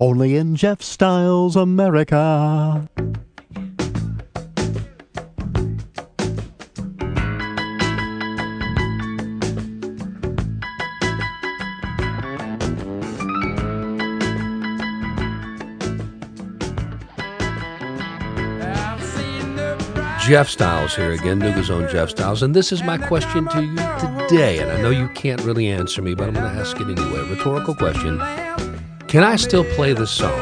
Only in Jeff Styles America. Jeff Styles here again, Nooga's own Jeff Styles, and this is my question to you today. And I know you can't really answer me, but I'm going to ask it anyway. Rhetorical question Can I still play this song?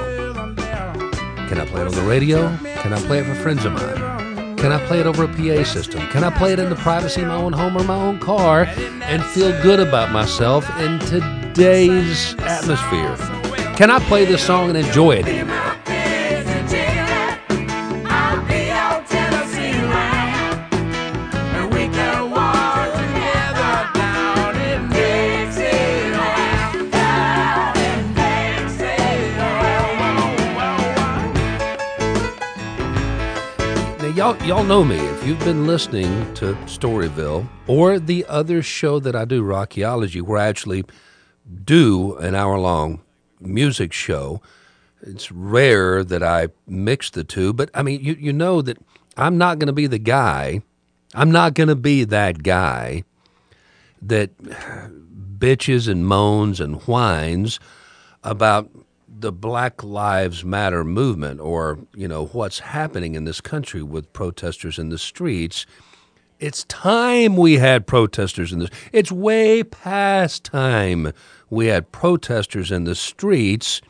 Can I play it on the radio? Can I play it for friends of mine? Can I play it over a PA system? Can I play it in the privacy of my own home or my own car and feel good about myself in today's atmosphere? Can I play this song and enjoy it y'all y'all know me if you've been listening to Storyville or the other show that I do, Rockyology, where I actually do an hour long music show. It's rare that I mix the two, but I mean, you you know that I'm not going to be the guy. I'm not going to be that guy that bitches and moans and whines about the Black Lives Matter movement or, you know, what's happening in this country with protesters in the streets. It's time we had protesters in this. It's way past time we had protesters in the streets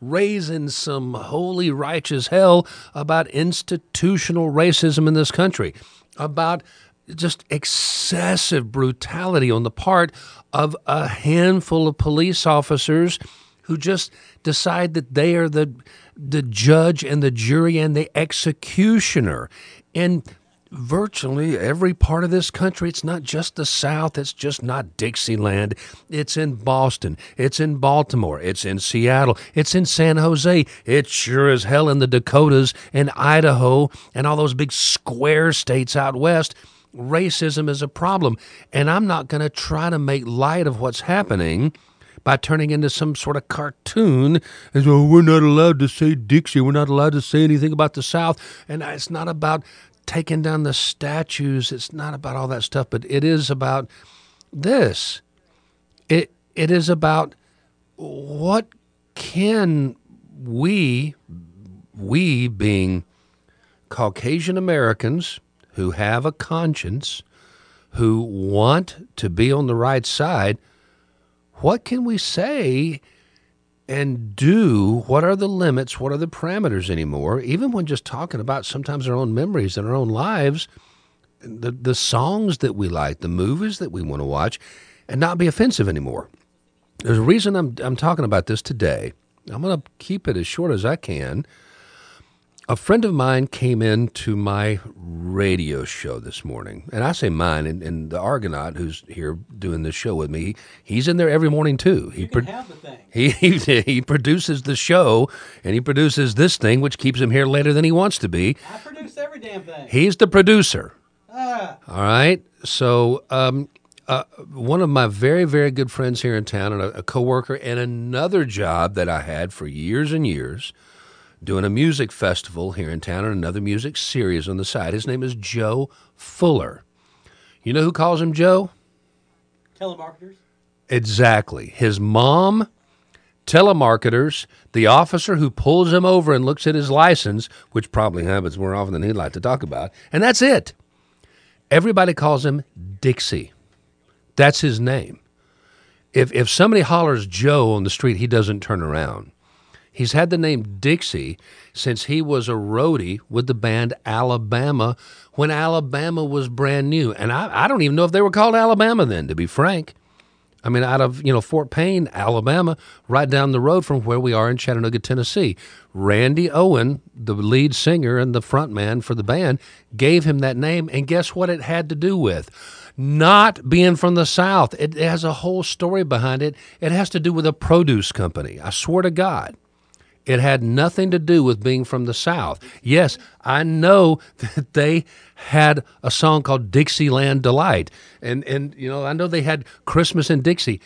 raising some holy righteous hell about institutional racism in this country, about just excessive brutality on the part of a handful of police officers who just decide that they are the the judge and the jury and the executioner. In virtually every part of this country, it's not just the South, it's just not Dixieland. It's in Boston, it's in Baltimore, it's in Seattle, it's in San Jose, it's sure as hell in the Dakotas and Idaho and all those big square states out west. Racism is a problem. And I'm not going to try to make light of what's happening by turning into some sort of cartoon as well, we're not allowed to say Dixie, we're not allowed to say anything about the South. And it's not about taking down the statues, it's not about all that stuff, but it is about this. It it is about what can we we being Caucasian Americans who have a conscience, who want to be on the right side, what can we say and do? What are the limits? What are the parameters anymore? Even when just talking about sometimes our own memories and our own lives, the, the songs that we like, the movies that we want to watch, and not be offensive anymore. There's a reason I'm, I'm talking about this today. I'm going to keep it as short as I can a friend of mine came in to my radio show this morning, and I say mine, and, and the Argonaut who's here doing this show with me, he's in there every morning too. He, pro- he, he he produces the show, and he produces this thing, which keeps him here later than he wants to be. I produce every damn thing. He's the producer. Ah. All right, so. Um, uh, one of my very, very good friends here in town, and a, a coworker, and another job that I had for years and years, doing a music festival here in town and another music series on the side. His name is Joe Fuller. You know who calls him Joe? Telemarketers. Exactly. His mom, telemarketers, the officer who pulls him over and looks at his license, which probably happens more often than he'd like to talk about, and that's it. Everybody calls him Dixie. That's his name. If, if somebody hollers Joe on the street, he doesn't turn around. He's had the name Dixie since he was a roadie with the band Alabama when Alabama was brand new. And I, I don't even know if they were called Alabama then, to be frank. I mean, out of you know Fort Payne, Alabama, right down the road from where we are in Chattanooga, Tennessee. Randy Owen, the lead singer and the front man for the band, gave him that name. And guess what? It had to do with not being from the South. It has a whole story behind it. It has to do with a produce company. I swear to God. It had nothing to do with being from the South. Yes, I know that they had a song called Dixieland Delight. And, and you know, I know they had Christmas in Dixie.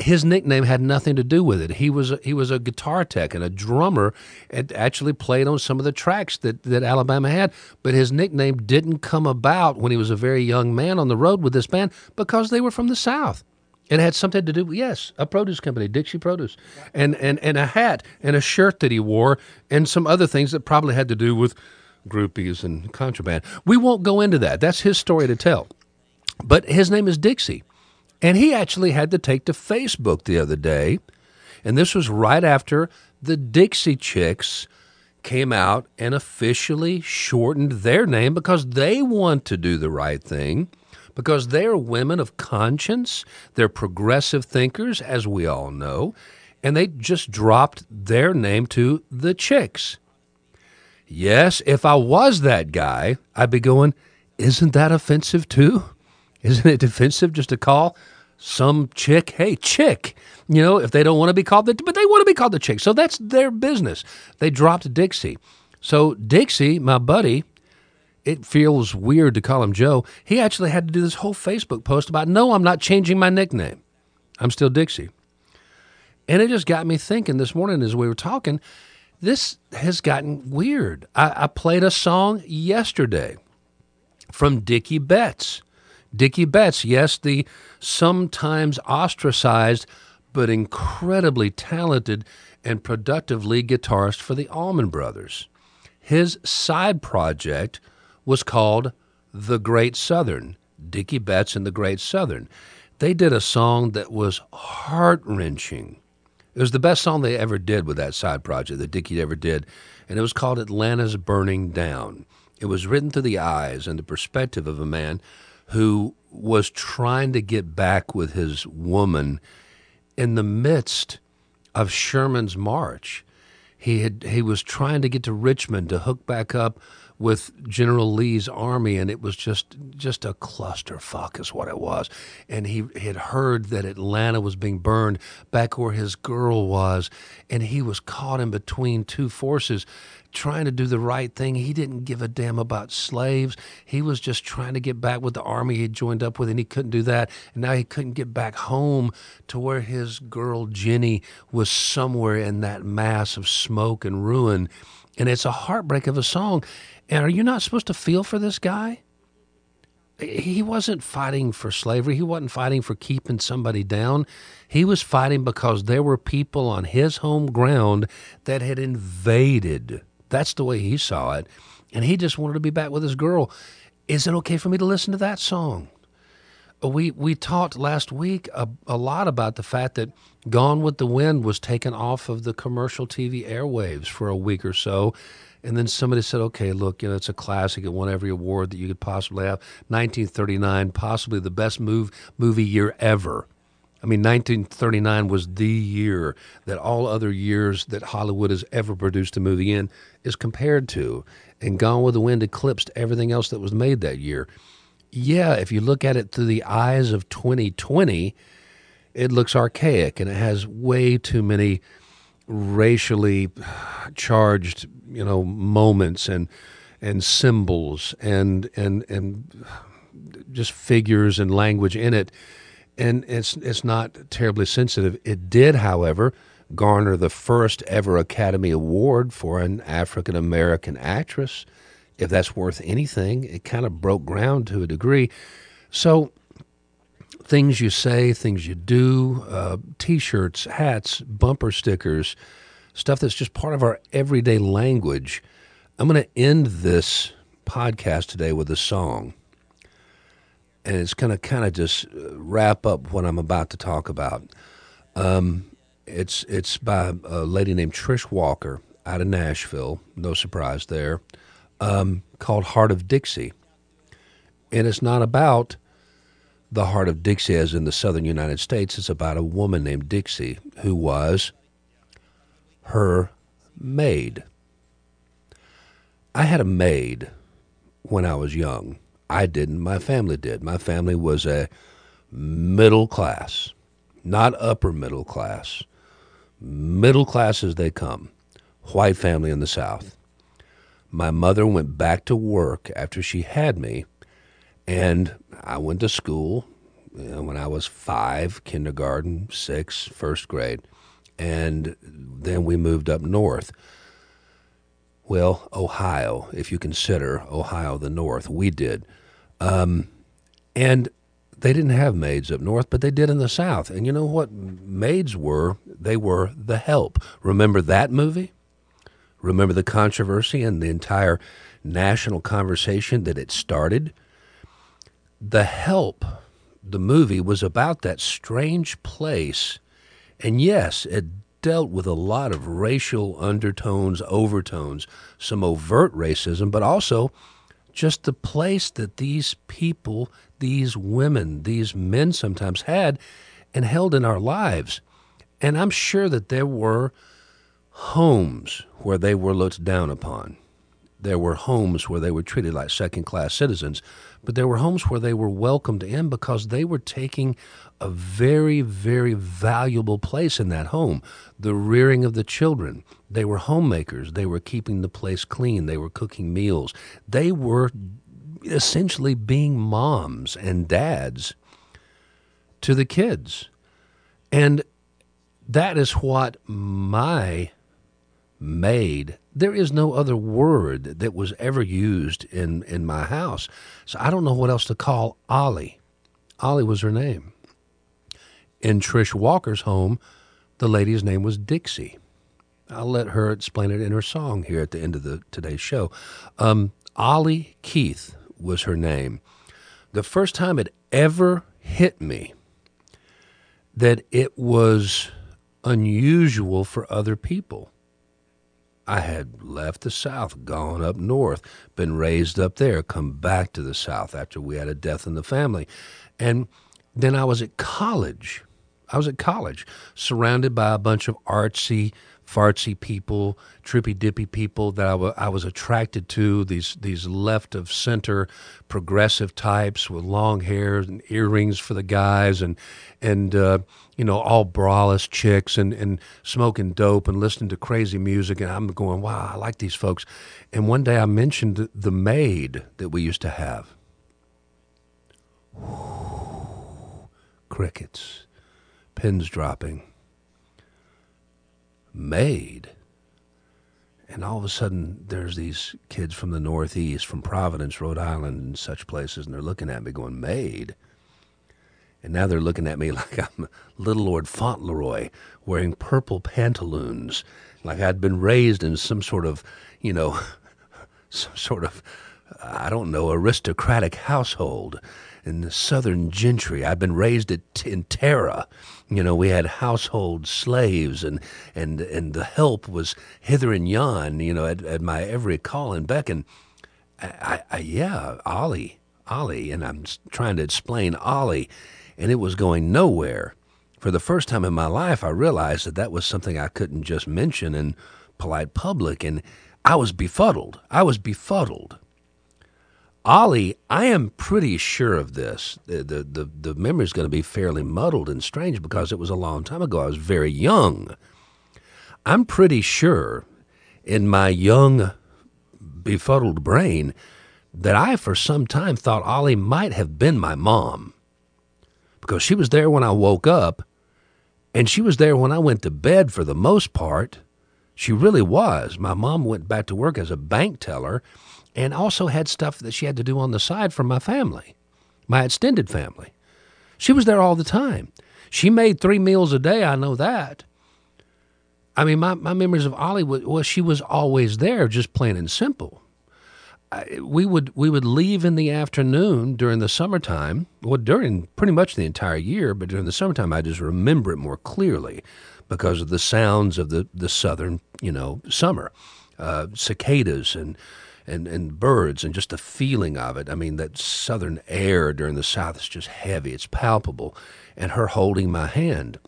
his nickname had nothing to do with it. He was a, he was a guitar tech and a drummer, and actually played on some of the tracks that that Alabama had. But his nickname didn't come about when he was a very young man on the road with this band because they were from the South. It had something to do with yes, a produce company, Dixie Produce, and and and a hat and a shirt that he wore, and some other things that probably had to do with groupies and contraband. We won't go into that. That's his story to tell. But his name is Dixie, and he actually had to take to Facebook the other day, and this was right after the Dixie Chicks came out and officially shortened their name because they want to do the right thing because they're women of conscience, they're progressive thinkers, as we all know, and they just dropped their name to the Chicks. Yes, if I was that guy, I'd be going, isn't that offensive too? Isn't it offensive just to call some chick, hey, chick? You know, if they don't want to be called the, but they want to be called the chick. So that's their business. They dropped Dixie. So Dixie, my buddy, it feels weird to call him Joe. He actually had to do this whole Facebook post about, no, I'm not changing my nickname. I'm still Dixie. And it just got me thinking this morning as we were talking, this has gotten weird. I, I played a song yesterday from Dickey Betts. Dickey Betts, yes, the sometimes ostracized but incredibly talented and productive lead guitarist for the Allman Brothers. His side project was called The Great Southern, Dickey Betts and the Great Southern. They did a song that was heart wrenching. It was the best song they ever did with that side project that Dickey ever did, and it was called Atlanta's Burning Down. It was written through the eyes and the perspective of a man who was trying to get back with his woman in the midst of Sherman's march. He had he was trying to get to Richmond to hook back up with General Lee's army, and it was just just a clusterfuck, is what it was. And he had heard that Atlanta was being burned back where his girl was, and he was caught in between two forces, trying to do the right thing. He didn't give a damn about slaves. He was just trying to get back with the army he had joined up with, and he couldn't do that. And now he couldn't get back home to where his girl Jenny was somewhere in that mass of smoke and ruin. And it's a heartbreak of a song. And are you not supposed to feel for this guy? He wasn't fighting for slavery. He wasn't fighting for keeping somebody down. He was fighting because there were people on his home ground that had invaded. That's the way he saw it. And he just wanted to be back with his girl. Is it okay for me to listen to that song? We we talked last week a, a lot about the fact that Gone with the Wind was taken off of the commercial TV airwaves for a week or so and then somebody said, okay, look, you know, it's a classic. It won every award that you could possibly have. 1939, possibly the best move, movie year ever. I mean, 1939 was the year that all other years that Hollywood has ever produced a movie in is compared to. And Gone with the Wind eclipsed everything else that was made that year. Yeah, if you look at it through the eyes of 2020, it looks archaic and it has way too many racially charged, you know, moments and and symbols and and and just figures and language in it, and it's it's not terribly sensitive. It did, however, garner the first ever Academy Award for an African American actress. If that's worth anything, it kind of broke ground to a degree. So things you say, things you do, uh, t shirts, hats, bumper stickers, stuff that's just part of our everyday language. I'm going to end this podcast today with a song. And it's going to kind of just uh, wrap up what I'm about to talk about. Um, it's it's by a lady named Trish Walker out of Nashville. No surprise there. Um, called Heart of Dixie, and it's not about the heart of Dixie as in the southern United States. It's about a woman named Dixie who was her maid. I had a maid when I was young. I didn't, my family did. My family was a middle class, not upper middle class, middle class as they come, white family in the South. My mother went back to work after she had me and I went to school, you know, when I was five, kindergarten, six, first grade, and then we moved up north. Well, Ohio, if you consider Ohio the North, we did. Um, and they didn't have maids up north, but they did in the South. And you know what maids were? They were the help. Remember that movie? Remember the controversy and the entire national conversation that it started? The Help, the movie, was about that strange place. And yes, it dealt with a lot of racial undertones, overtones, some overt racism, but also just the place that these people, these women, these men sometimes had and held in our lives. And I'm sure that there were homes where they were looked down upon. There were homes where they were treated like second class citizens, but there were homes where they were welcomed in because they were taking a very, very valuable place in that home. The rearing of the children. They were homemakers. They were keeping the place clean. They were cooking meals. They were essentially being moms and dads to the kids. And that is what my maid there is no other word that was ever used in, in my house. So I don't know what else to call Ollie. Ollie was her name. In Trish Walker's home, the lady's name was Dixie. I'll let her explain it in her song here at the end of the today's show. Um, Ollie Keith was her name. The first time it ever hit me that it was unusual for other people I had left the South, gone up north, been raised up there, come back to the South after we had a death in the family. And then I was at college. I was at college, surrounded by a bunch of artsy, fartsy people, trippy dippy people that I, w- I was attracted to. These these left of center progressive types with long hair and earrings for the guys, and and uh, you know, all braless chicks and, and smoking dope and listening to crazy music. And I'm going, wow, I like these folks. And one day I mentioned the maid that we used to have. Crickets, pins dropping. Maid. And all of a sudden, there's these kids from the Northeast, from Providence, Rhode Island, and such places, and they're looking at me going, made? And now they're looking at me like I'm little Lord Fauntleroy wearing purple pantaloons, like I'd been raised in some sort of, you know, some sort of, I don't know, aristocratic household in the southern gentry. I'd been raised at, in Tara. You know, we had household slaves, and, and, and the help was hither and yon, you know, at, at my every call and beckon. I, I, yeah, Ollie, Ollie, and I'm trying to explain Ollie and it was going nowhere. For the first time in my life, I realized that that was something I couldn't just mention in polite public, and I was befuddled. I was befuddled. Ollie, I am pretty sure of this. The, the, the, the memory is going to be fairly muddled and strange because it was a long time ago. I was very young. I'm pretty sure in my young, befuddled brain that I, for some time, thought Ollie might have been my mom because she was there when I woke up and she was there when I went to bed for the most part. She really was. My mom went back to work as a bank teller and also had stuff that she had to do on the side for my family, my extended family. She was there all the time. She made three meals a day, I know that. I mean, my, my memories of Ollie was well, she was always there, just plain and simple we would we would leave in the afternoon during the summertime. Well, during pretty much the entire year, but during the summertime, I just remember it more clearly because of the sounds of the the southern, you know, summer, uh, cicadas and. And, and birds and just the feeling of it. I mean, that southern air during the South is just heavy. It's palpable. And her holding my hand.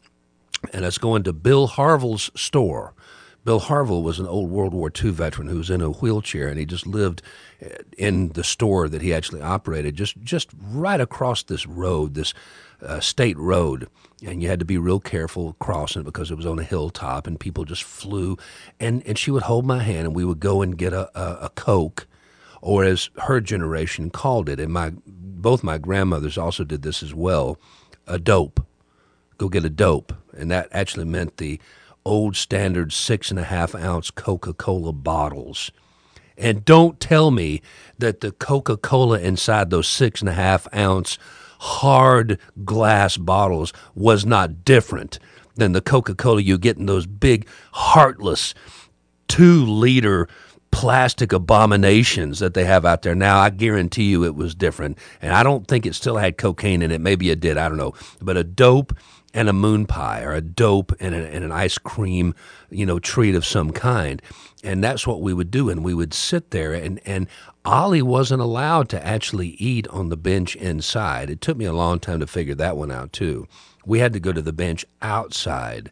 And us going to Bill Harville's store. Bill Harville was an old World War II veteran who was in a wheelchair, and he just lived in the store that he actually operated just just right across this road, this uh, state road, and you had to be real careful crossing it because it was on a hilltop, and people just flew. and And she would hold my hand, and we would go and get a, a, a coke or as her generation called it, and my both my grandmothers also did this as well, a dope. Go get a dope, and that actually meant the old standard six and a half ounce Coca Cola bottles. And don't tell me that the Coca Cola inside those six and a half ounce hard glass bottles was not different than the Coca Cola you get in those big, heartless, two liter plastic abominations that they have out there now. I guarantee you it was different. And I don't think it still had cocaine in it. Maybe it did. I don't know. But a dope and a moon pie or a dope and, a, and an ice cream, you know, treat of some kind. And that's what we would do. And we would sit there and, and Ollie wasn't allowed to actually eat on the bench inside. It took me a long time to figure that one out too. We had to go to the bench outside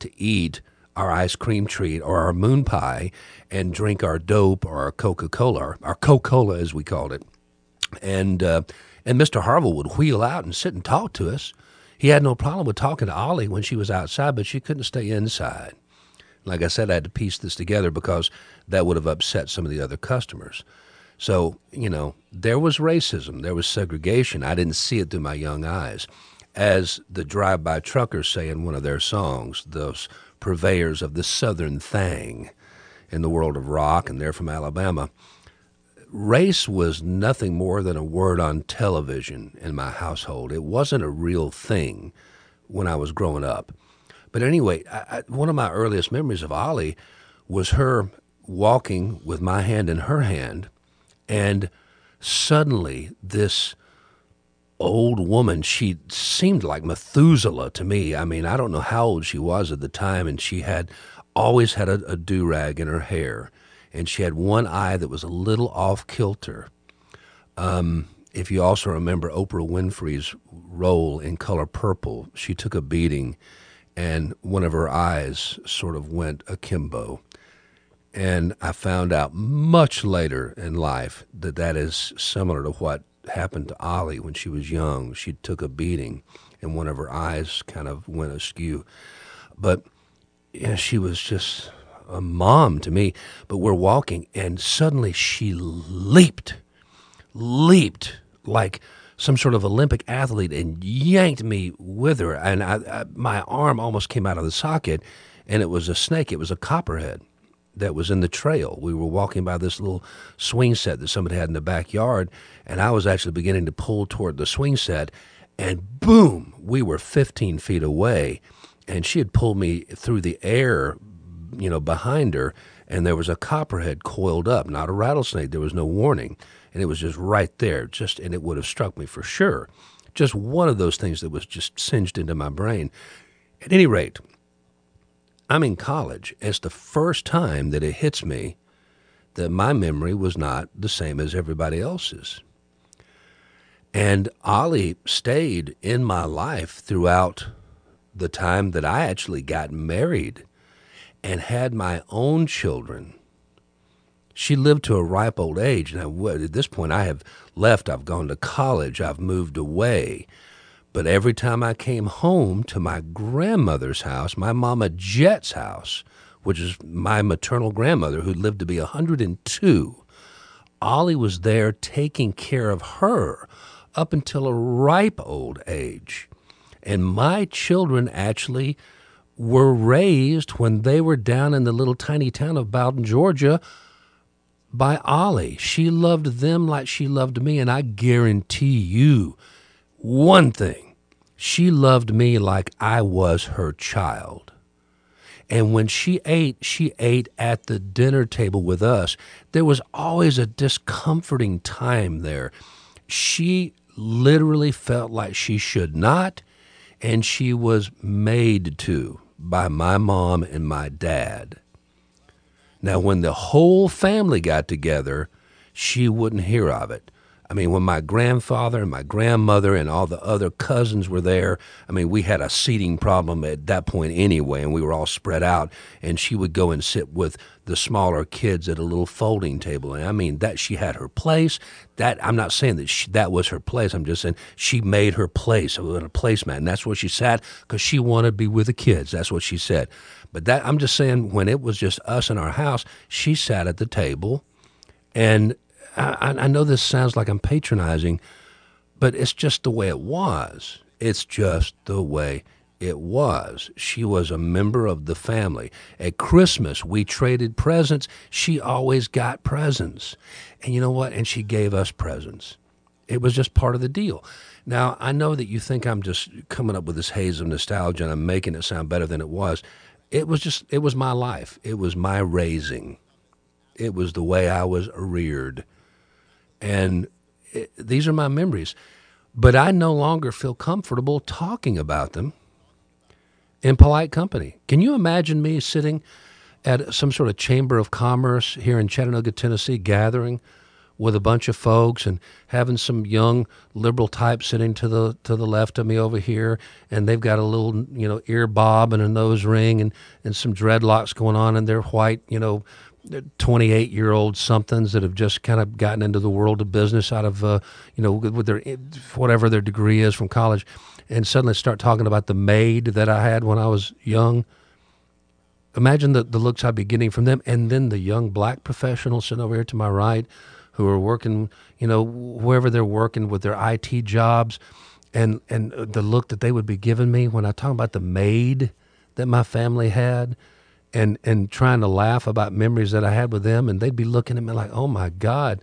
to eat our ice cream treat or our moon pie and drink our dope or our Coca Cola, our Coca Cola as we called it. And, uh, and Mr. Harville would wheel out and sit and talk to us he had no problem with talking to Ollie when she was outside, but she couldn't stay inside. Like I said, I had to piece this together because that would have upset some of the other customers. So, you know, there was racism, there was segregation. I didn't see it through my young eyes. As the Drive-By Truckers say in one of their songs, those purveyors of the Southern thing in the world of rock, and they're from Alabama race was nothing more than a word on television in my household. It wasn't a real thing when I was growing up. But anyway, I, I, one of my earliest memories of Ollie was her walking with my hand in her hand, and suddenly this old woman, she seemed like Methuselah to me. I mean, I don't know how old she was at the time, and she had always had a, a do rag in her hair and she had one eye that was a little off kilter. Um, if you also remember Oprah Winfrey's role in Color Purple, she took a beating and one of her eyes sort of went akimbo. And I found out much later in life that that is similar to what happened to Ollie when she was young. She took a beating and one of her eyes kind of went askew. But yeah, she was just a mom to me, but we're walking, and suddenly she leaped, leaped like some sort of Olympic athlete and yanked me with her. And I, I, my arm almost came out of the socket, and it was a snake. It was a copperhead that was in the trail. We were walking by this little swing set that somebody had in the backyard, and I was actually beginning to pull toward the swing set, and boom, we were 15 feet away. And she had pulled me through the air you know, behind her, and there was a copperhead coiled up, not a rattlesnake. There was no warning, and it was just right there, just and it would have struck me for sure. Just one of those things that was just singed into my brain. At any rate, I'm in college. It's the first time that it hits me that my memory was not the same as everybody else's. And Ollie stayed in my life throughout the time that I actually got married and had my own children. She lived to a ripe old age. Now, at this point, I have left. I've gone to college. I've moved away. But every time I came home to my grandmother's house, my mama Jet's house, which is my maternal grandmother who lived to be 102, Ollie was there taking care of her up until a ripe old age. And my children actually were raised when they were down in the little tiny town of Bowdon, Georgia, by Ollie. She loved them like she loved me, and I guarantee you one thing she loved me like I was her child. And when she ate, she ate at the dinner table with us. There was always a discomforting time there. She literally felt like she should not, and she was made to by my mom and my dad. Now, when the whole family got together, she wouldn't hear of it. I mean, when my grandfather and my grandmother and all the other cousins were there, I mean, we had a seating problem at that point anyway, and we were all spread out. And she would go and sit with the smaller kids at a little folding table. And I mean, that she had her place. That I'm not saying that she, that was her place. I'm just saying she made her place. It was a placemat, and that's where she sat because she wanted to be with the kids. That's what she said. But that I'm just saying, when it was just us in our house, she sat at the table, and I, I know this sounds like I'm patronizing, but it's just the way it was. It's just the way it was. She was a member of the family. At Christmas, we traded presents. She always got presents. And you know what? And she gave us presents. It was just part of the deal. Now, I know that you think I'm just coming up with this haze of nostalgia and I'm making it sound better than it was. It was just, it was my life. It was my raising. It was the way I was reared. And it, these are my memories. But I no longer feel comfortable talking about them in polite company. Can you imagine me sitting at some sort of chamber of commerce here in Chattanooga, Tennessee, gathering with a bunch of folks and having some young liberal type sitting to the to the left of me over here, and they've got a little you know ear bob and a nose ring and and some dreadlocks going on, and they're white you know 28 year old somethings that have just kind of gotten into the world of business out of, uh, you know, with their whatever their degree is from college, and suddenly start talking about the maid that I had when I was young. Imagine the, the looks I'd be getting from them. And then the young black professionals sitting over here to my right who are working, you know, wherever they're working with their IT jobs. And, and the look that they would be giving me when I talk about the maid that my family had and and trying to laugh about memories that I had with them, and they'd be looking at me like, "Oh my God,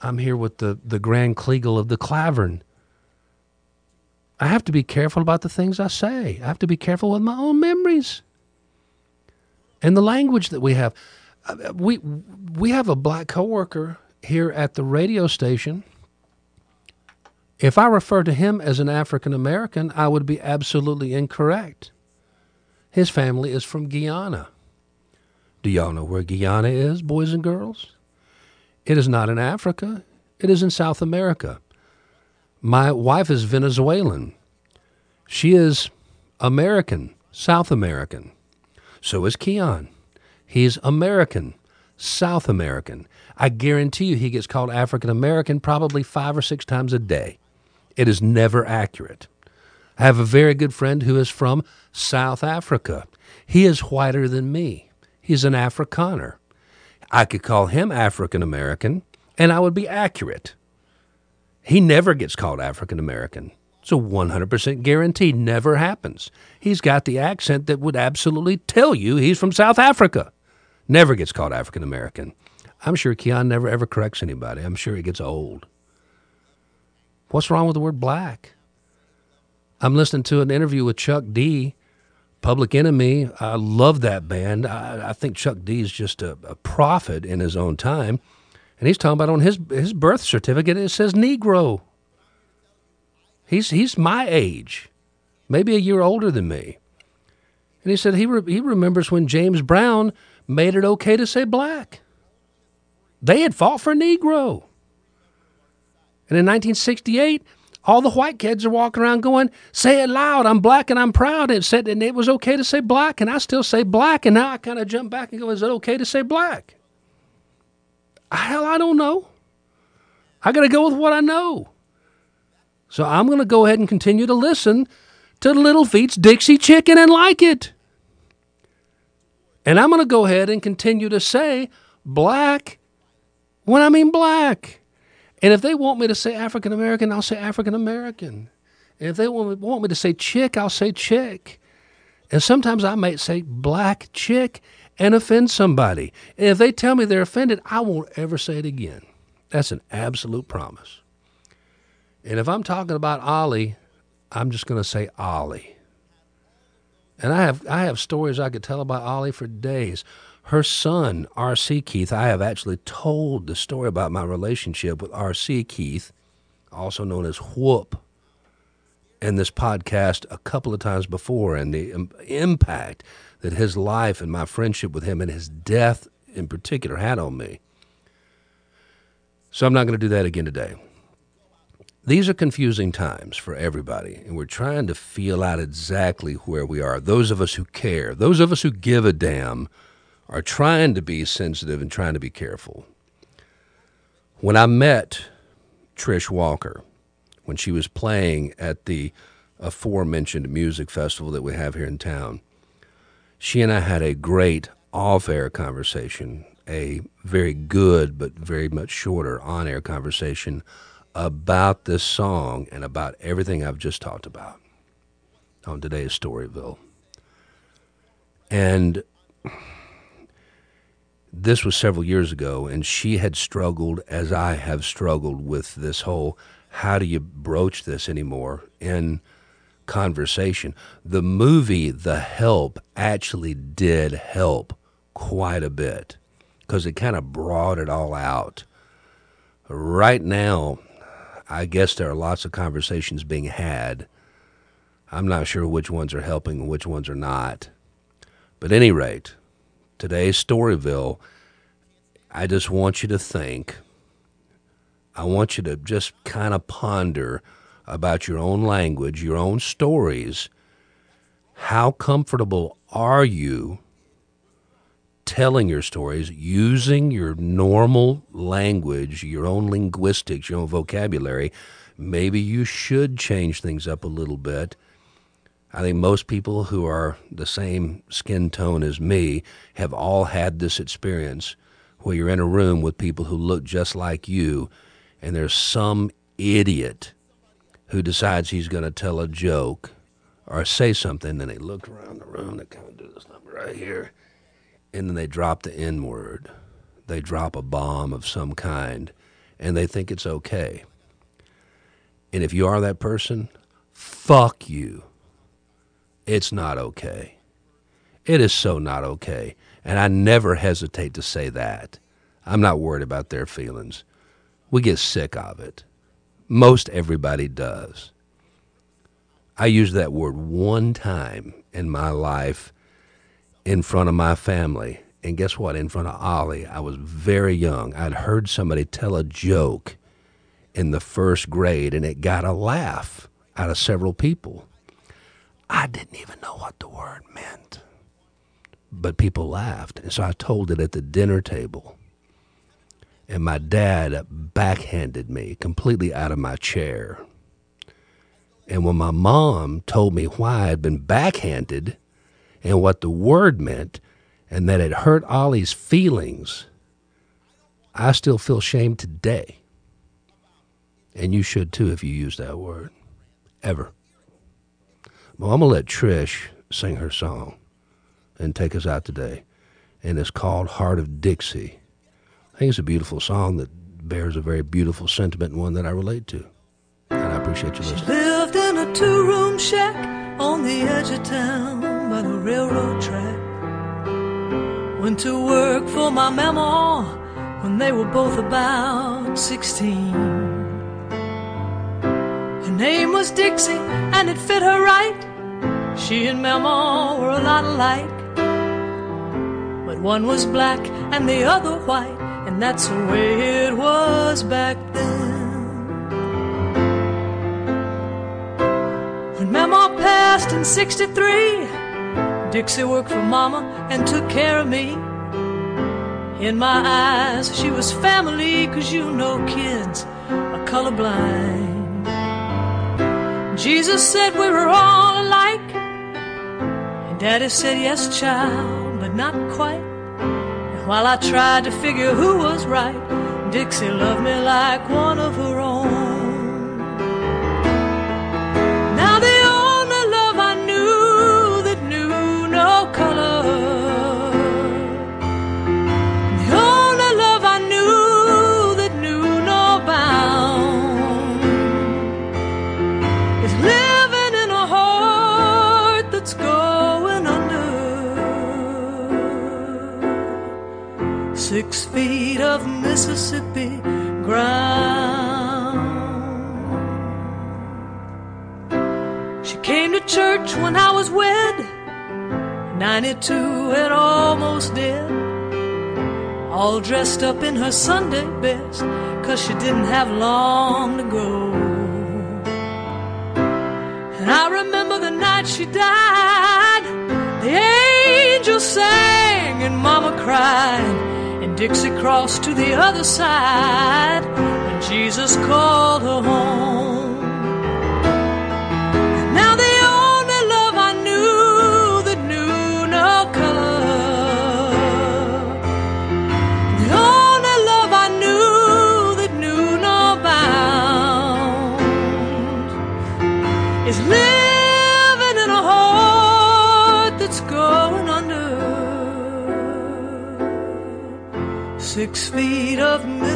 I'm here with the the Grand Kleagle of the Klavern." I have to be careful about the things I say. I have to be careful with my own memories and the language that we have. Uh, we we have a black coworker here at the radio station. If I refer to him as an African American, I would be absolutely incorrect. His family is from Guyana. Do y'all know where Guyana is, boys and girls? It is not in Africa, it is in South America. My wife is Venezuelan. She is American, South American. So is Keon. He's American, South American. I guarantee you he gets called African American probably five or six times a day. It is never accurate. I have a very good friend who is from South Africa. He is whiter than me. He's an Afrikaner. I could call him African American, and I would be accurate. He never gets called African American. It's a 100% guarantee. Never happens. He's got the accent that would absolutely tell you he's from South Africa. Never gets called African American. I'm sure Keon never ever corrects anybody. I'm sure he gets old. What's wrong with the word black? I'm listening to an interview with Chuck D. Public Enemy. I love that band. I, I think Chuck D is just a, a, prophet in his own time. And he's talking about on his his birth certificate it says Negro. He's he's my age, maybe a year older than me. And he said he re, he remembers when James Brown made it okay to say black. They had fought for Negro. And in 1968, all the white kids are walking around going, "Say it loud! I'm black and I'm proud." It said, and it was okay to say black, and I still say black. And now I kind of jump back and go, "Is it okay to say black?" Hell, I don't know. I got to go with what I know. So I'm going to go ahead and continue to listen to Little Feat's Dixie Chicken and like it. And I'm going to go ahead and continue to say black when I mean black. And if they want me to say African American, I'll say African American. And if they want, me to say chick, I'll say chick. And sometimes I might say black chick and offend somebody. And if they tell me they're offended, I won't ever say it again. That's an absolute promise. And if I'm talking about Ollie, I'm just going to say Ollie. And I have I have stories I could tell about Ollie for days. Her son, R.C. Keith, I have actually told the story about my relationship with R.C. Keith, also known as Whoop, in this podcast a couple of times before, and the impact that his life and my friendship with him and his death in particular had on me. So I'm not going to do that again today. These are confusing times for everybody, and we're trying to feel out exactly where we are. Those of us who care, those of us who give a damn are trying to be sensitive and trying to be careful. When I met Trish Walker, when she was playing at the aforementioned music festival that we have here in town, she and I had a great off air conversation. a very good but very much shorter on air conversation about this song and about everything I've just talked about on today's Storyville. And this was several years ago, and she had struggled as I have struggled with this whole how do you broach this anymore in conversation. The movie The Help actually did help quite a bit because it kind of brought it all out. Right now, I guess there are lots of conversations being had. I'm not sure which ones are helping and which ones are not. But any rate, today's Storyville, I just want you to think. I want you to just kind of ponder about your own language, your own stories. How comfortable are you telling your stories using your normal language, your own linguistics, your own vocabulary? Maybe you should change things up a little bit. I think most people who are the same skin tone as me have all had this experience where you're in a room with people who look just like you, and there's some idiot who decides he's going to tell a joke or say something, and they look around the room, they kind of do this number right here, and then they drop the N word. They drop a bomb of some kind, and they think it's okay. And if you are that person, fuck you. It's not okay. It is so not okay. And I never hesitate to say that. I'm not worried about their feelings. We get sick of it. Most everybody does. I used that word one time in my life in front of my family. And guess what? In front of Ollie, I was very young. I'd heard somebody tell a joke in the first grade, and it got a laugh out of several people. I didn't even know what the word meant. But people laughed. And so I told it at the dinner table. And my dad backhanded me completely out of my chair. And when my mom told me why I'd been backhanded and what the word meant and that it hurt Ollie's feelings, I still feel shame today. And you should too if you use that word. Ever. Well, I'm going to let Trish sing her song and take us out today. And it's called Heart of Dixie. I think it's a beautiful song that bears a very beautiful sentiment and one that I relate to. And I appreciate you listening. She Lived in a two room shack on the edge of town by the railroad track. Went to work for my mama when they were both about 16. Her name was Dixie and it fit her right. She and Mama were a lot alike. But one was black and the other white, and that's the way it was back then. When Mama passed in 63, Dixie worked for Mama and took care of me. In my eyes, she was family, cause you know kids are colorblind. Jesus said we were all alike. Daddy said, Yes, child, but not quite. And while I tried to figure who was right, Dixie loved me like one of her own. Mississippi ground. She came to church when I was wed, 92 and almost dead. All dressed up in her Sunday best, cause she didn't have long to go. And I remember the night she died. The angels sang and Mama cried. Dixie crossed to the other side. And Jesus called her home.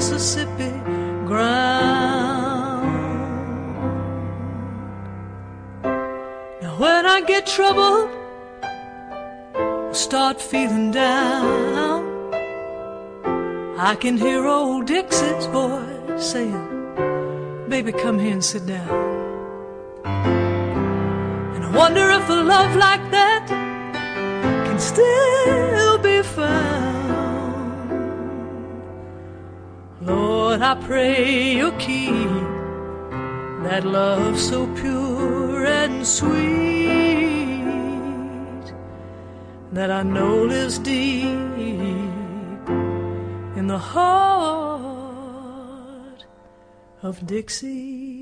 Mississippi ground. Now, when I get troubled, start feeling down, I can hear old Dixie's voice saying, Baby, come here and sit down. And I wonder if a love like that can still be found. Lord, I pray you keep that love so pure and sweet that I know lives deep in the heart of Dixie.